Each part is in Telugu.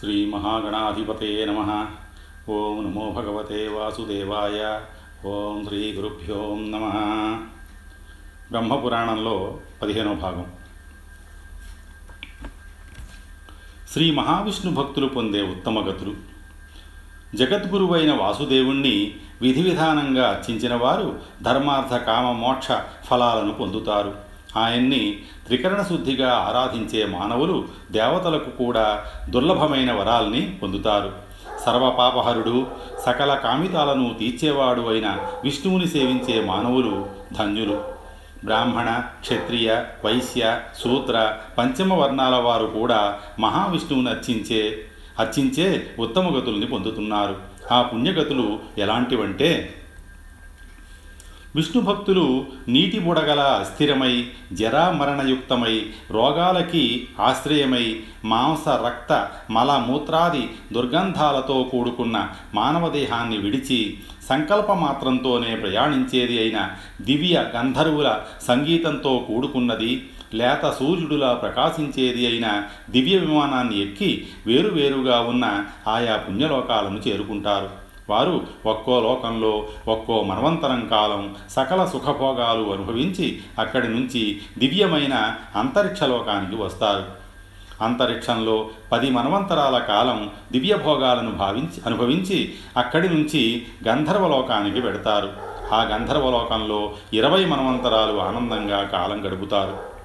శ్రీమహాగణాధిపతయే నమ. ఓం నమో భగవతే వాసుదేవాయ. ఓం శ్రీ గురుభ్యో నమ. బ్రహ్మపురాణంలో పదిహేనవ భాగం. శ్రీ మహావిష్ణు భక్తులు పొందే ఉత్తమ గతులు. జగద్గురువైన వాసుదేవుణ్ణి విధి విధానంగా అర్చించిన వారు ధర్మార్థ కామ మోక్ష ఫలాలను పొందుతారు. ఆయన్ని త్రికరణ శుద్ధిగా ఆరాధించే మానవులు దేవతలకు కూడా దుర్లభమైన వరాల్ని పొందుతారు. సర్వపాపహరుడు సకల కామితాలను తీర్చేవాడు అయిన విష్ణువుని సేవించే మానవులు ధన్యులు. బ్రాహ్మణ క్షత్రియ వైశ్య శూద్ర పంచమ వర్ణాల వారు కూడా మహావిష్ణువుని అర్చించే అర్చించే ఉత్తమ గతుల్ని పొందుతున్నారు. ఆ పుణ్యగతులు ఎలాంటివంటే విష్ణు భక్తులు నీటి బుడగల అస్థిరమై జరామరణయుక్తమై రోగాలకి ఆశ్రయమై మాంస రక్త మల మూత్రాది దుర్గంధాలతో కూడుకున్న మానవ దేహాన్ని విడిచి సంకల్ప మాత్రంతోనే ప్రయాణించేది అయిన దివ్య గంధర్వుల సంగీతంతో కూడుకున్నది లేత సూర్యుడులా ప్రకాశించేది అయిన దివ్య విమానాన్ని ఎక్కి వేరువేరుగా ఉన్న ఆయా పుణ్యలోకాలను చేరుకుంటారు. వారు ఒక్కో లోకంలో ఒక్కో మనవంతరం కాలం సకల సుఖభోగాలు అనుభవించి అక్కడి నుంచి దివ్యమైన అంతరిక్ష లోకానికి వస్తారు. అంతరిక్షంలో పది మనవంతరాల కాలం దివ్యభోగాలను భావించి అనుభవించి అక్కడి నుంచి గంధర్వలోకానికి వెడతారు. ఆ గంధర్వలోకంలో ఇరవై మనవంతరాలు ఆనందంగా కాలం గడుపుతారు.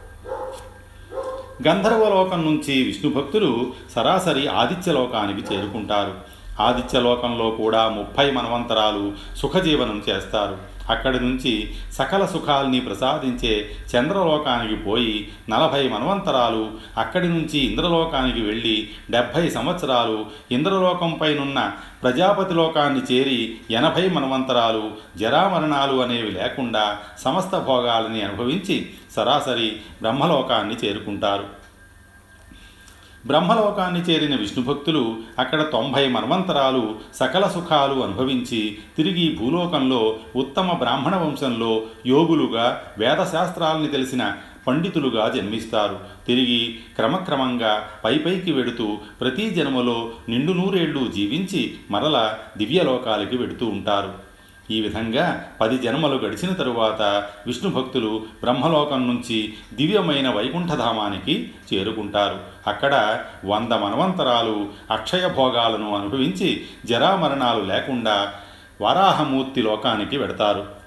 గంధర్వలోకం నుంచి విష్ణు భక్తులు సరాసరి ఆదిత్యలోకానికి చేరుకుంటారు. ఆదిత్యలోకంలో కూడా ముప్పై మనవంతరాలు సుఖజీవనం చేస్తారు. అక్కడి నుంచి సకల సుఖాల్ని ప్రసాదించే చంద్రలోకానికి పోయి నలభై మనవంతరాలు అక్కడి నుంచి ఇంద్రలోకానికి వెళ్ళి డెబ్భై సంవత్సరాలు ఇంద్రలోకంపైనున్న ప్రజాపతి లోకాన్ని చేరి ఎనభై మనవంతరాలు జరామరణాలు అనేవి లేకుండా సమస్త భోగాలని అనుభవించి సరాసరి బ్రహ్మలోకాన్ని చేరుకుంటారు. బ్రహ్మలోకాన్ని చేరిన విష్ణుభక్తులు అక్కడ తొంభై మన్వంతరాలు సకల సుఖాలు అనుభవించి తిరిగి భూలోకంలో ఉత్తమ బ్రాహ్మణ వంశంలో యోగులుగా వేదశాస్త్రాలని తెలిసిన పండితులుగా జన్మిస్తారు. తిరిగి క్రమక్రమంగా పైపైకి వెడుతూ ప్రతి జన్మలో నిండు నూరేళ్ళు జీవించి మరల దివ్యలోకాలకి వెడుతూ ఉంటారు. ఈ విధంగా పది జన్మలు గడిచిన తరువాత విష్ణు భక్తులు బ్రహ్మలోకం నుంచి దివ్యమైన వైకుంఠధామానికి చేరుకుంటారు. అక్కడ వంద మనవంతరాలు అక్షయ భోగాలను అనుభవించి జరామరణాలు లేకుండా వారాహమూర్తి లోకానికి వెడతారు.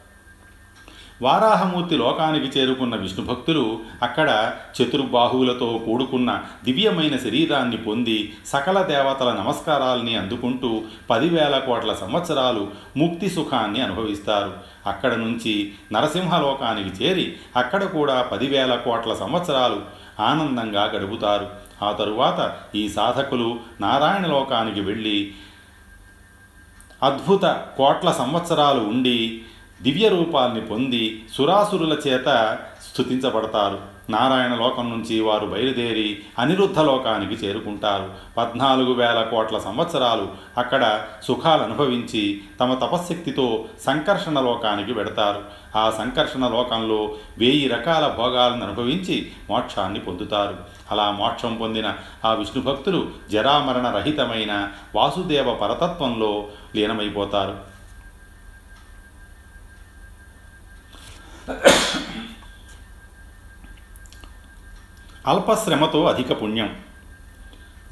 వారాహమూర్తి లోకానికి చేరుకున్న విష్ణు భక్తులు అక్కడ చతుర్బాహువులతో కూడుకున్న దివ్యమైన శరీరాన్ని పొంది సకల దేవతల నమస్కారాల్ని అందుకుంటూ పదివేల కోట్ల సంవత్సరాలు ముక్తి సుఖాన్ని అనుభవిస్తారు. అక్కడ నుంచి నరసింహలోకానికి చేరి అక్కడ కూడా పదివేల కోట్ల సంవత్సరాలు ఆనందంగా గడుపుతారు. ఆ తరువాత ఈ సాధకులు నారాయణ లోకానికి వెళ్ళి అద్భుత కోట్ల సంవత్సరాలు ఉండి దివ్య రూపాన్ని పొంది సురాసురుల చేత స్థుతించబడతారు నారాయణ లోకం నుంచి వారు బయలుదేరి అనిరుద్ధ లోకానికి చేరుకుంటారు. పద్నాలుగు వేల కోట్ల సంవత్సరాలు అక్కడ సుఖాలు అనుభవించి తమ తపశ్శక్తితో సంకర్షణ లోకానికి వెడతారు. ఆ సంకర్షణ లోకంలో వెయ్యి రకాల భోగాలను అనుభవించి మోక్షాన్ని పొందుతారు. అలా మోక్షం పొందిన ఆ విష్ణు భక్తులు జరామరణ రహితమైన వాసుదేవ పరతత్వంలో లీనమైపోతారు. అల్పశ్రమతో అధిక పుణ్యం.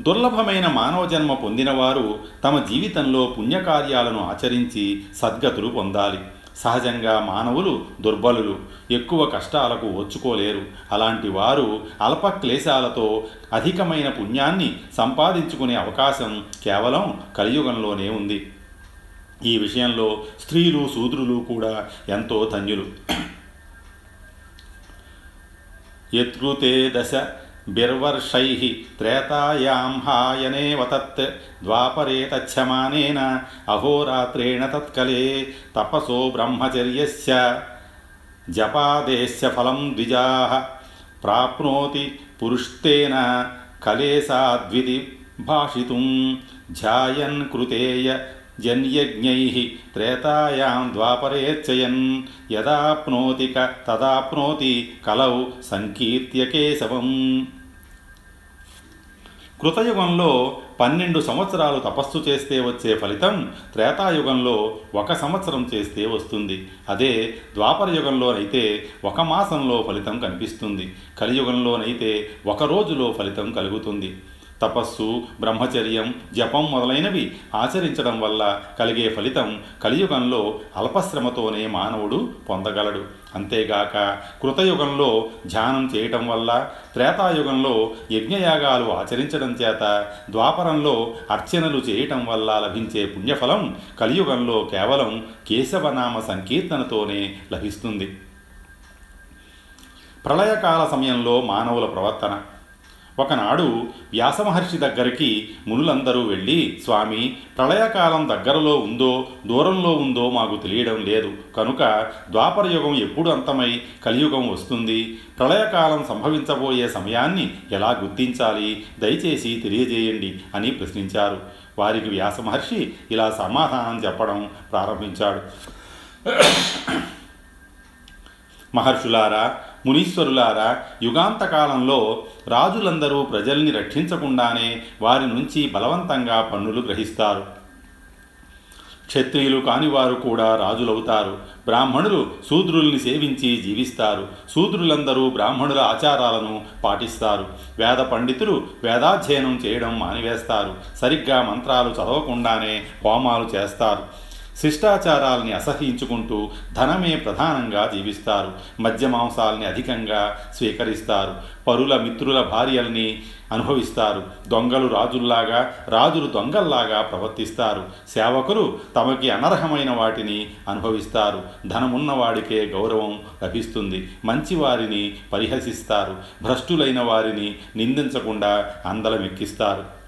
దుర్లభమైన మానవ జన్మ పొందినవారు తమ జీవితంలో పుణ్యకార్యాలను ఆచరించి సద్గతులు పొందాలి. సహజంగా మానవులు దుర్బలులు ఎక్కువ కష్టాలకు ఓర్చుకోలేరు అలాంటి వారు అల్ప క్లేశాలతో అధికమైన పుణ్యాన్ని సంపాదించుకునే అవకాశం కేవలం కలియుగంలోనే ఉంది. ఈ విషయంలో స్త్రీలు శూద్రులు కూడా ఎంతో ధన్యులు. यत्कृते दश बिर्वर्षैः त्रेतायां हायनेव तत् द्वापरे तच्छमानेन अहोरात्रेण तत्कले तपसो ब्रह्मचर्यस्य जपादेश्यफलं द्विजाः प्राप्नोति पुरुस्तेन कले भाषितुं ध्यायन् कृतेय జన్యజ్ఞై త్రేతాయాం ద్వాపరేచ్చయన్. యదాప్నోతి క తదాప్నోతి కలౌ సంకీర్త్య కేశవం కృతయుగంలో పన్నెండు సంవత్సరాలు తపస్సు చేస్తే వచ్చే ఫలితం త్రేతాయుగంలో ఒక సంవత్సరం చేస్తే వస్తుంది. అదే ద్వాపర యుగంలోనైతే ఒక మాసంలో ఫలితం కనిపిస్తుంది. కలియుగంలోనైతే ఒక రోజులో ఫలితం కలుగుతుంది. తపస్సు బ్రహ్మచర్యం జపం మొదలైనవి ఆచరించడం వల్ల కలిగే ఫలితం కలియుగంలో అల్పశ్రమతోనే మానవుడు పొందగలడు. అంతేగాక కృతయుగంలో ధ్యానం చేయటం వల్ల త్రేతాయుగంలో యజ్ఞయాగాలు ఆచరించడం చేత ద్వాపరంలో అర్చనలు చేయటం వల్ల లభించే పుణ్యఫలం కలియుగంలో కేవలం కేశవనామ సంకీర్తనతోనే లభిస్తుంది. ప్రళయకాల సమయంలో మానవుల ప్రవర్తన ఒకనాడు వ్యాసమహర్షి దగ్గరికి మునులందరూ వెళ్ళి స్వామి ప్రళయకాలం దగ్గరలో ఉందో దూరంలో ఉందో మాకు తెలియడం లేదు. కనుక ద్వాపరయుగం ఎప్పుడు అంతమై కలియుగం వస్తుంది? ప్రళయకాలం సంభవించబోయే సమయాన్ని ఎలా గుర్తించాలి? దయచేసి తెలియజేయండి అని ప్రశ్నించారు. వారికి వ్యాసమహర్షి ఇలా సమాధానం చెప్పడం ప్రారంభించాడు. మహర్షులారా మునీశ్వరులారా యుగాంతకాలంలో రాజులందరూ ప్రజల్ని రక్షించకుండానే వారి నుంచి బలవంతంగా పన్నులు గ్రహిస్తారు. క్షత్రియులు కానివారు కూడా రాజులవుతారు. బ్రాహ్మణులు శూద్రుల్ని సేవించి జీవిస్తారు. శూద్రులందరూ బ్రాహ్మణుల ఆచారాలను పాటిస్తారు. వేద పండితులు వేదాధ్యయనం చేయడం మానివేస్తారు. సరిగ్గా మంత్రాలు చదవకుండానే హోమాలు చేస్తారు. శిష్టాచారాల్ని అసహించుకుంటూ ధనమే ప్రధానంగా జీవిస్తారు. మద్య మాంసాల్ని అధికంగా స్వీకరిస్తారు. పరుల మిత్రుల భార్యల్ని అనుభవిస్తారు. దొంగలు రాజుల్లాగా రాజులు దొంగల్లాగా ప్రవర్తిస్తారు. సేవకులు తమకి అనర్హమైన వాటిని అనుభవిస్తారు. ధనమున్నవాడికే గౌరవం లభిస్తుంది. మంచివారిని పరిహసిస్తారు. భ్రష్టులైన వారిని నిందించకుండా అందలమెక్కిస్తారు.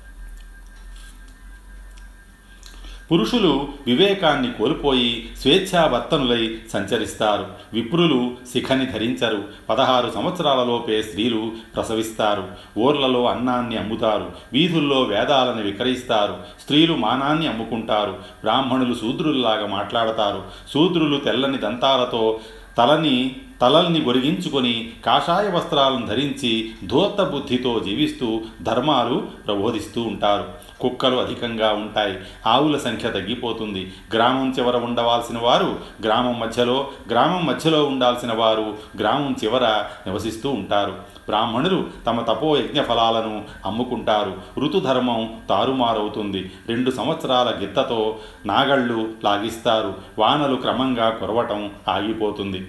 పురుషులు వివేకాన్ని కోల్పోయి స్వేచ్ఛావర్తనులై సంచరిస్తారు. విప్రులు శిఖని ధరించరు. పదహారు సంవత్సరాలలోపే స్త్రీలు ప్రసవిస్తారు. ఓర్లలో అన్నాన్ని అమ్ముతారు. వీధుల్లో వేదాలను విక్రయిస్తారు స్త్రీలు మానాన్ని అమ్ముకుంటారు. బ్రాహ్మణులు శూద్రుల్లాగా మాట్లాడతారు. శూద్రులు తెల్లని దంతాలతో తలని తలల్ని గొరిగించుకొని కాషాయ వస్త్రాలను ధరించి ధూర్త బుద్ధితో జీవిస్తూ ధర్మాలు ప్రబోధిస్తూ ఉంటారు. కుక్కలు అధికంగా ఉంటాయి. ఆవుల సంఖ్య తగ్గిపోతుంది. గ్రామం చివర ఉండవలసిన వారు గ్రామం మధ్యలో గ్రామం మధ్యలో ఉండాల్సిన వారు గ్రామం చివర నివసిస్తూ ఉంటారు. బ్రాహ్మణులు తమ తపో యజ్ఞ ఫలాలను అమ్ముకుంటారు. ఋతుధర్మం తారుమారవుతుంది. రెండు సంవత్సరాల గిత్తతో నాగళ్ళు లాగిస్తారు. వానలు క్రమంగా కురవటం ఆగిపోతుంది.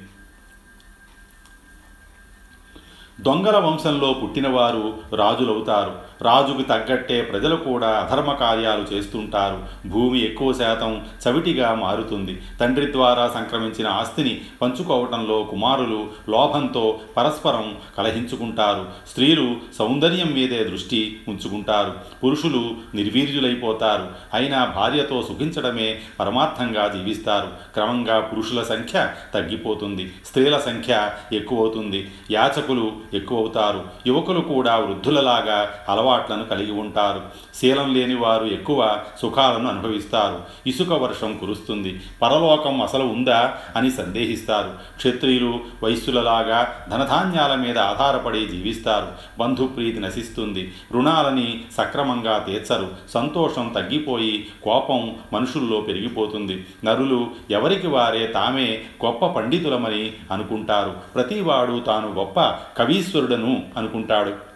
దొంగల వంశంలో పుట్టినవారు రాజులవుతారు. రాజుకు తగ్గట్టే ప్రజలు కూడా అధర్మ కార్యాలు చేస్తుంటారు. భూమి ఎక్కువ శాతం చవిటిగా మారుతుంది. తండ్రి ద్వారా సంక్రమించిన ఆస్తిని పంచుకోవటంలో కుమారులు లోభంతో పరస్పరం కలహించుకుంటారు. స్త్రీలు సౌందర్యం మీదే దృష్టి ఉంచుకుంటారు. పురుషులు నిర్వీర్యులైపోతారు. అయినా భార్యతో సుఖించడమే పరమార్థంగా జీవిస్తారు. క్రమంగా పురుషుల సంఖ్య తగ్గిపోతుంది. స్త్రీల సంఖ్య ఎక్కువవుతుంది. యాచకులు ఎక్కువవుతారు యువకులు కూడా వృద్ధులలాగా అలవాట్లను కలిగి ఉంటారు. శీలం లేని వారు ఎక్కువ సుఖాలను అనుభవిస్తారు. ఇసుక వర్షం కురుస్తుంది. పరలోకం అసలు ఉందా అని సందేహిస్తారు. క్షత్రియులు వైశ్యులలాగా ధనధాన్యాల మీద ఆధారపడి జీవిస్తారు. బంధుప్రీతి నశిస్తుంది. రుణాలని సక్రమంగా తీర్చరు. సంతోషం తగ్గిపోయి కోపం మనుషుల్లో పెరిగిపోతుంది. నరులు ఎవరికి వారే తామే గొప్ప పండితులమని అనుకుంటారు. ప్రతివాడు తాను గొప్ప కవి కవీశ్వరుడను అనుకుంటాడు.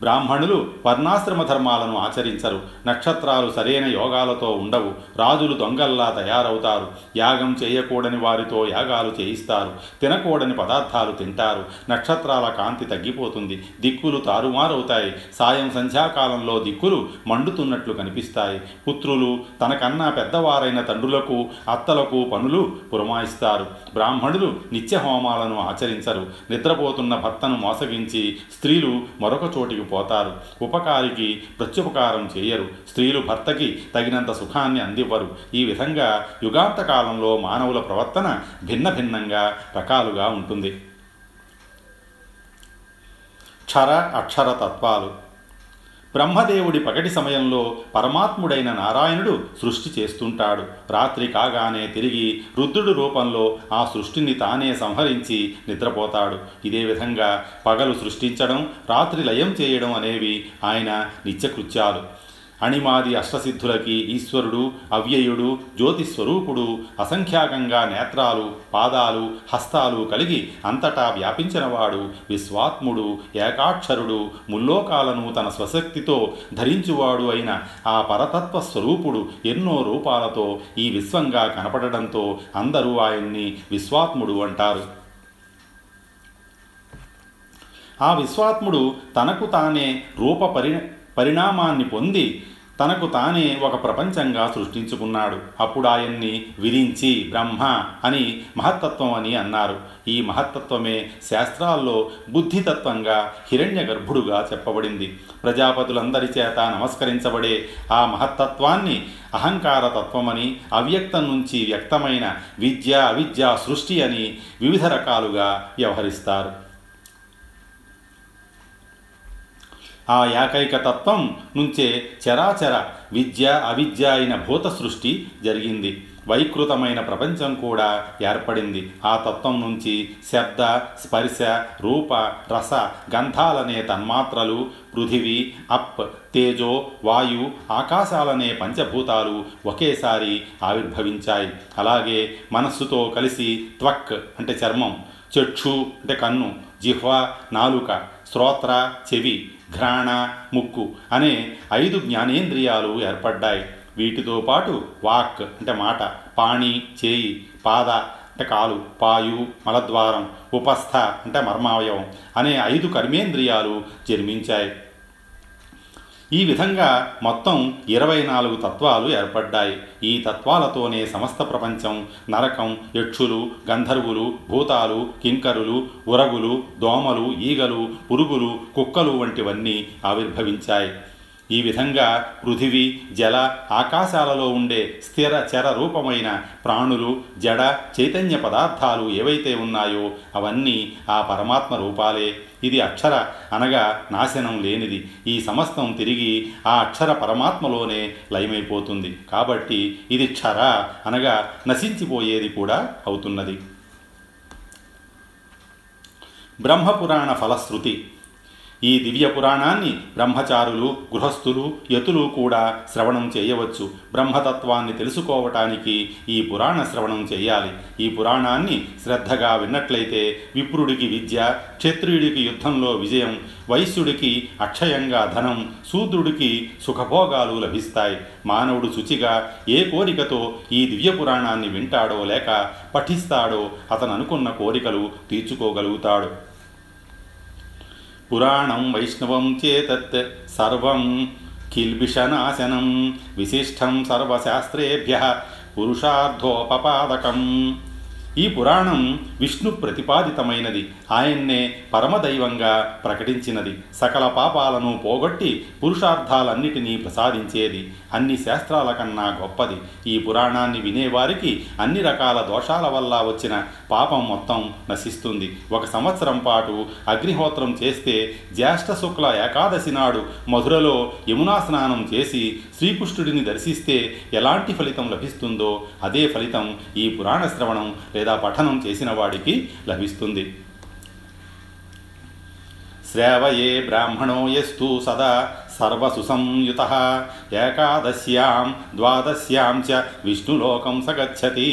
బ్రాహ్మణులు వర్ణాశ్రమ ధర్మాలను ఆచరించరు. నక్షత్రాలు సరైన యోగాలతో ఉండవు. రాజులు దొంగల్లా తయారవుతారు. యాగం చేయకూడని వారితో యాగాలు చేయిస్తారు. తినకూడని పదార్థాలు తింటారు. నక్షత్రాల కాంతి తగ్గిపోతుంది. దిక్కులు తారుమారవుతాయి. సాయం సంధ్యాకాలంలో దిక్కులు మండుతున్నట్లు కనిపిస్తాయి. పుత్రులు తనకన్నా పెద్దవారైన తండ్రులకు అత్తలకు పనులు పురమాయిస్తారు. బ్రాహ్మణులు నిత్య హోమాలను ఆచరించరు. నిద్రపోతున్న భర్తను మోసగించి స్త్రీలు మరొక చోటికి పోతారు. ఉపకారికి ప్రత్యుపకారం చేయరు. స్త్రీలు భర్తకి తగినంత సుఖాన్ని అందివ్వరు. ఈ విధంగా యుగాంతకాలంలో మానవుల ప్రవర్తన భిన్న భిన్నంగా రకాలుగా ఉంటుంది. క్షర అక్షర తత్వాలు. బ్రహ్మదేవుడి పగటి సమయంలో పరమాత్ముడైన నారాయణుడు సృష్టి చేస్తుంటాడు. రాత్రి కాగానే తిరిగి రుద్రుడు రూపంలో ఆ సృష్టిని తానే సంహరించి నిద్రపోతాడు. ఇదే విధంగా పగలు సృష్టించడం రాత్రి లయం చేయడం అనేవి ఆయన నిత్యకృత్యాలు. అణిమాది అష్టసిద్ధులకి ఈశ్వరుడు అవ్యయుడు జ్యోతిస్వరూపుడు అసంఖ్యాకంగా నేత్రాలు పాదాలు హస్తాలు కలిగి అంతటా వ్యాపించినవాడు విశ్వాత్ముడు ఏకాక్షరుడు ముల్లోకాలను తన స్వశక్తితో ధరించువాడు అయిన ఆ పరతత్వ స్వరూపుడు ఎన్నో రూపాలతో ఈ విశ్వంగా కనపడడంతో అందరూ ఆయన్ని విశ్వాత్ముడు అంటారు. ఆ విశ్వాత్ముడు తనకు తానే రూప పరి పరిణామాన్ని పొంది తనకు తానే ఒక ప్రపంచంగా సృష్టించుకున్నాడు. అప్పుడు ఆయన్ని విరించి బ్రహ్మ అని మహత్తత్వం అని అన్నారు. ఈ మహత్తత్వమే శాస్త్రాల్లో బుద్ధితత్వంగా హిరణ్య గర్భుడుగా చెప్పబడింది. ప్రజాపతులందరి చేత నమస్కరించబడే ఆ మహత్తత్వాన్ని అహంకారతత్వమని అవ్యక్తం నుంచి వ్యక్తమైన విద్య అవిద్య సృష్టి అని వివిధ రకాలుగా వ్యవహరిస్తారు. ఆ ఏకైక తత్వం నుంచే చరాచర విద్య అవిద్య అయిన భూత సృష్టి జరిగింది. వైకృతమైన ప్రపంచం కూడా ఏర్పడింది. ఆ తత్వం నుంచి శబ్ద స్పర్శ రూప రస గంధాలనే తన్మాత్రలు పృథివీ అప్ తేజో వాయు ఆకాశాలనే పంచభూతాలు ఒకేసారి ఆవిర్భవించాయి. అలాగే మనస్సుతో కలిసి త్వక్ అంటే చర్మం చక్షు అంటే కన్ను జిహ్వ నాలుక శ్రోత్ర చెవి ఘ్రాణ ముక్కు అనే ఐదు జ్ఞానేంద్రియాలు ఏర్పడ్డాయి. వీటితో పాటు వాక్ అంటే మాట పాణి చేయి పాద అంటే కాలు పాయు మలద్వారం ఉపస్థ అంటే మర్మావయవం అనే ఐదు కర్మేంద్రియాలు జన్మించాయి. ఈ విధంగా మొత్తం ఇరవై నాలుగు తత్వాలు ఏర్పడ్డాయి. ఈ తత్వాలతోనే సమస్త ప్రపంచం నరకం యక్షులు గంధర్వులు భూతాలు కింకరులు ఉరగులు దోమలు ఈగలు పురుగులు కుక్కలు వంటివన్నీ ఆవిర్భవించాయి. ఈ విధంగా పృథివీ జల ఆకాశాలలో ఉండే స్థిర చర రూపమైన ప్రాణులు జడ చైతన్య పదార్థాలు ఏవైతే ఉన్నాయో అవన్నీ ఆ పరమాత్మ రూపాలే. ఇది అక్షర అనగా నాశనం లేనిది. ఈ సమస్తం తిరిగి ఆ అక్షర పరమాత్మలోనే లయమైపోతుంది. కాబట్టి ఇది క్షర అనగా నశించిపోయేది కూడా అవుతున్నది. బ్రహ్మపురాణ ఫలశ్రుతి ఈ దివ్య పురాణాన్ని బ్రహ్మచారులు గృహస్థులు యతులు కూడా శ్రవణం చేయవచ్చు. బ్రహ్మతత్వాన్ని తెలుసుకోవటానికి ఈ పురాణ శ్రవణం చేయాలి. ఈ పురాణాన్ని శ్రద్ధగా విన్నట్లయితే విప్రుడికి విద్య క్షత్రియుడికి యుద్ధంలో విజయం వైశ్యుడికి అక్షయంగా ధనం శూద్రుడికి సుఖభోగాలు లభిస్తాయి. మానవుడు శుచిగా ఏ కోరికతో ఈ దివ్య పురాణాన్ని వింటాడో లేక పఠిస్తాడో అతను అనుకున్న కోరికలు తీర్చుకోగలుగుతాడు. पुराणं वैष्णवं चेतत् सर्वं किल्बिषनाशनं विशिष्टं सर्वशास्त्रेभ्यः पुरुषार्थोपपादकम् ఈ పురాణం విష్ణు ప్రతిపాదితమైనది. ఆయన్నే పరమదైవంగా ప్రకటించినది. సకల పాపాలను పోగొట్టి పురుషార్థాలన్నిటినీ ప్రసాదించేది. అన్ని శాస్త్రాల కన్నా గొప్పది. ఈ పురాణాన్ని వినేవారికి అన్ని రకాల దోషాల వల్ల వచ్చిన పాపం మొత్తం నశిస్తుంది. ఒక సంవత్సరం పాటు అగ్నిహోత్రం చేస్తే జ్యేష్ఠ శుక్ల ఏకాదశి నాడు మధురలో యమునా స్నానం చేసి శ్రీకృష్ణుడిని దర్శిస్తే ఎలాంటి ఫలితం లభిస్తుందో అదే ఫలితం ఈ పురాణ శ్రవణం లేదా లేదా పఠనం చేసిన వాడికి లభిస్తుంది. శ్రావయే బ్రాహ్మణో యస్తు సదా సర్వసుసంయుత. ఏకాదశ్యాం ద్వాదశ్యాం చ విష్ణులోకం సగచ్చతి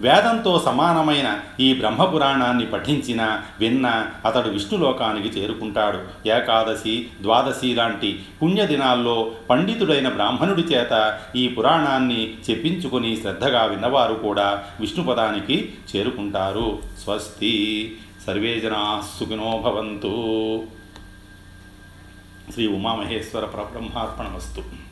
వేదంతో సమానమైన ఈ బ్రహ్మపురాణాన్ని పఠించిన విన్న అతడు విష్ణులోకానికి చేరుకుంటాడు. ఏకాదశి ద్వాదశి లాంటి పుణ్యదినాల్లో పండితుడైన బ్రాహ్మణుడి చేత ఈ పురాణాన్ని చెప్పించుకొని శ్రద్ధగా విన్నవారు కూడా విష్ణుపదానికి చేరుకుంటారు. స్వస్తి సర్వే జనా సుఖినో భవంతు. శ్రీ ఉమామహేశ్వర పరబ్రహ్మార్పణమస్తు. స్వస్తి